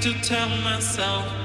to tell myself.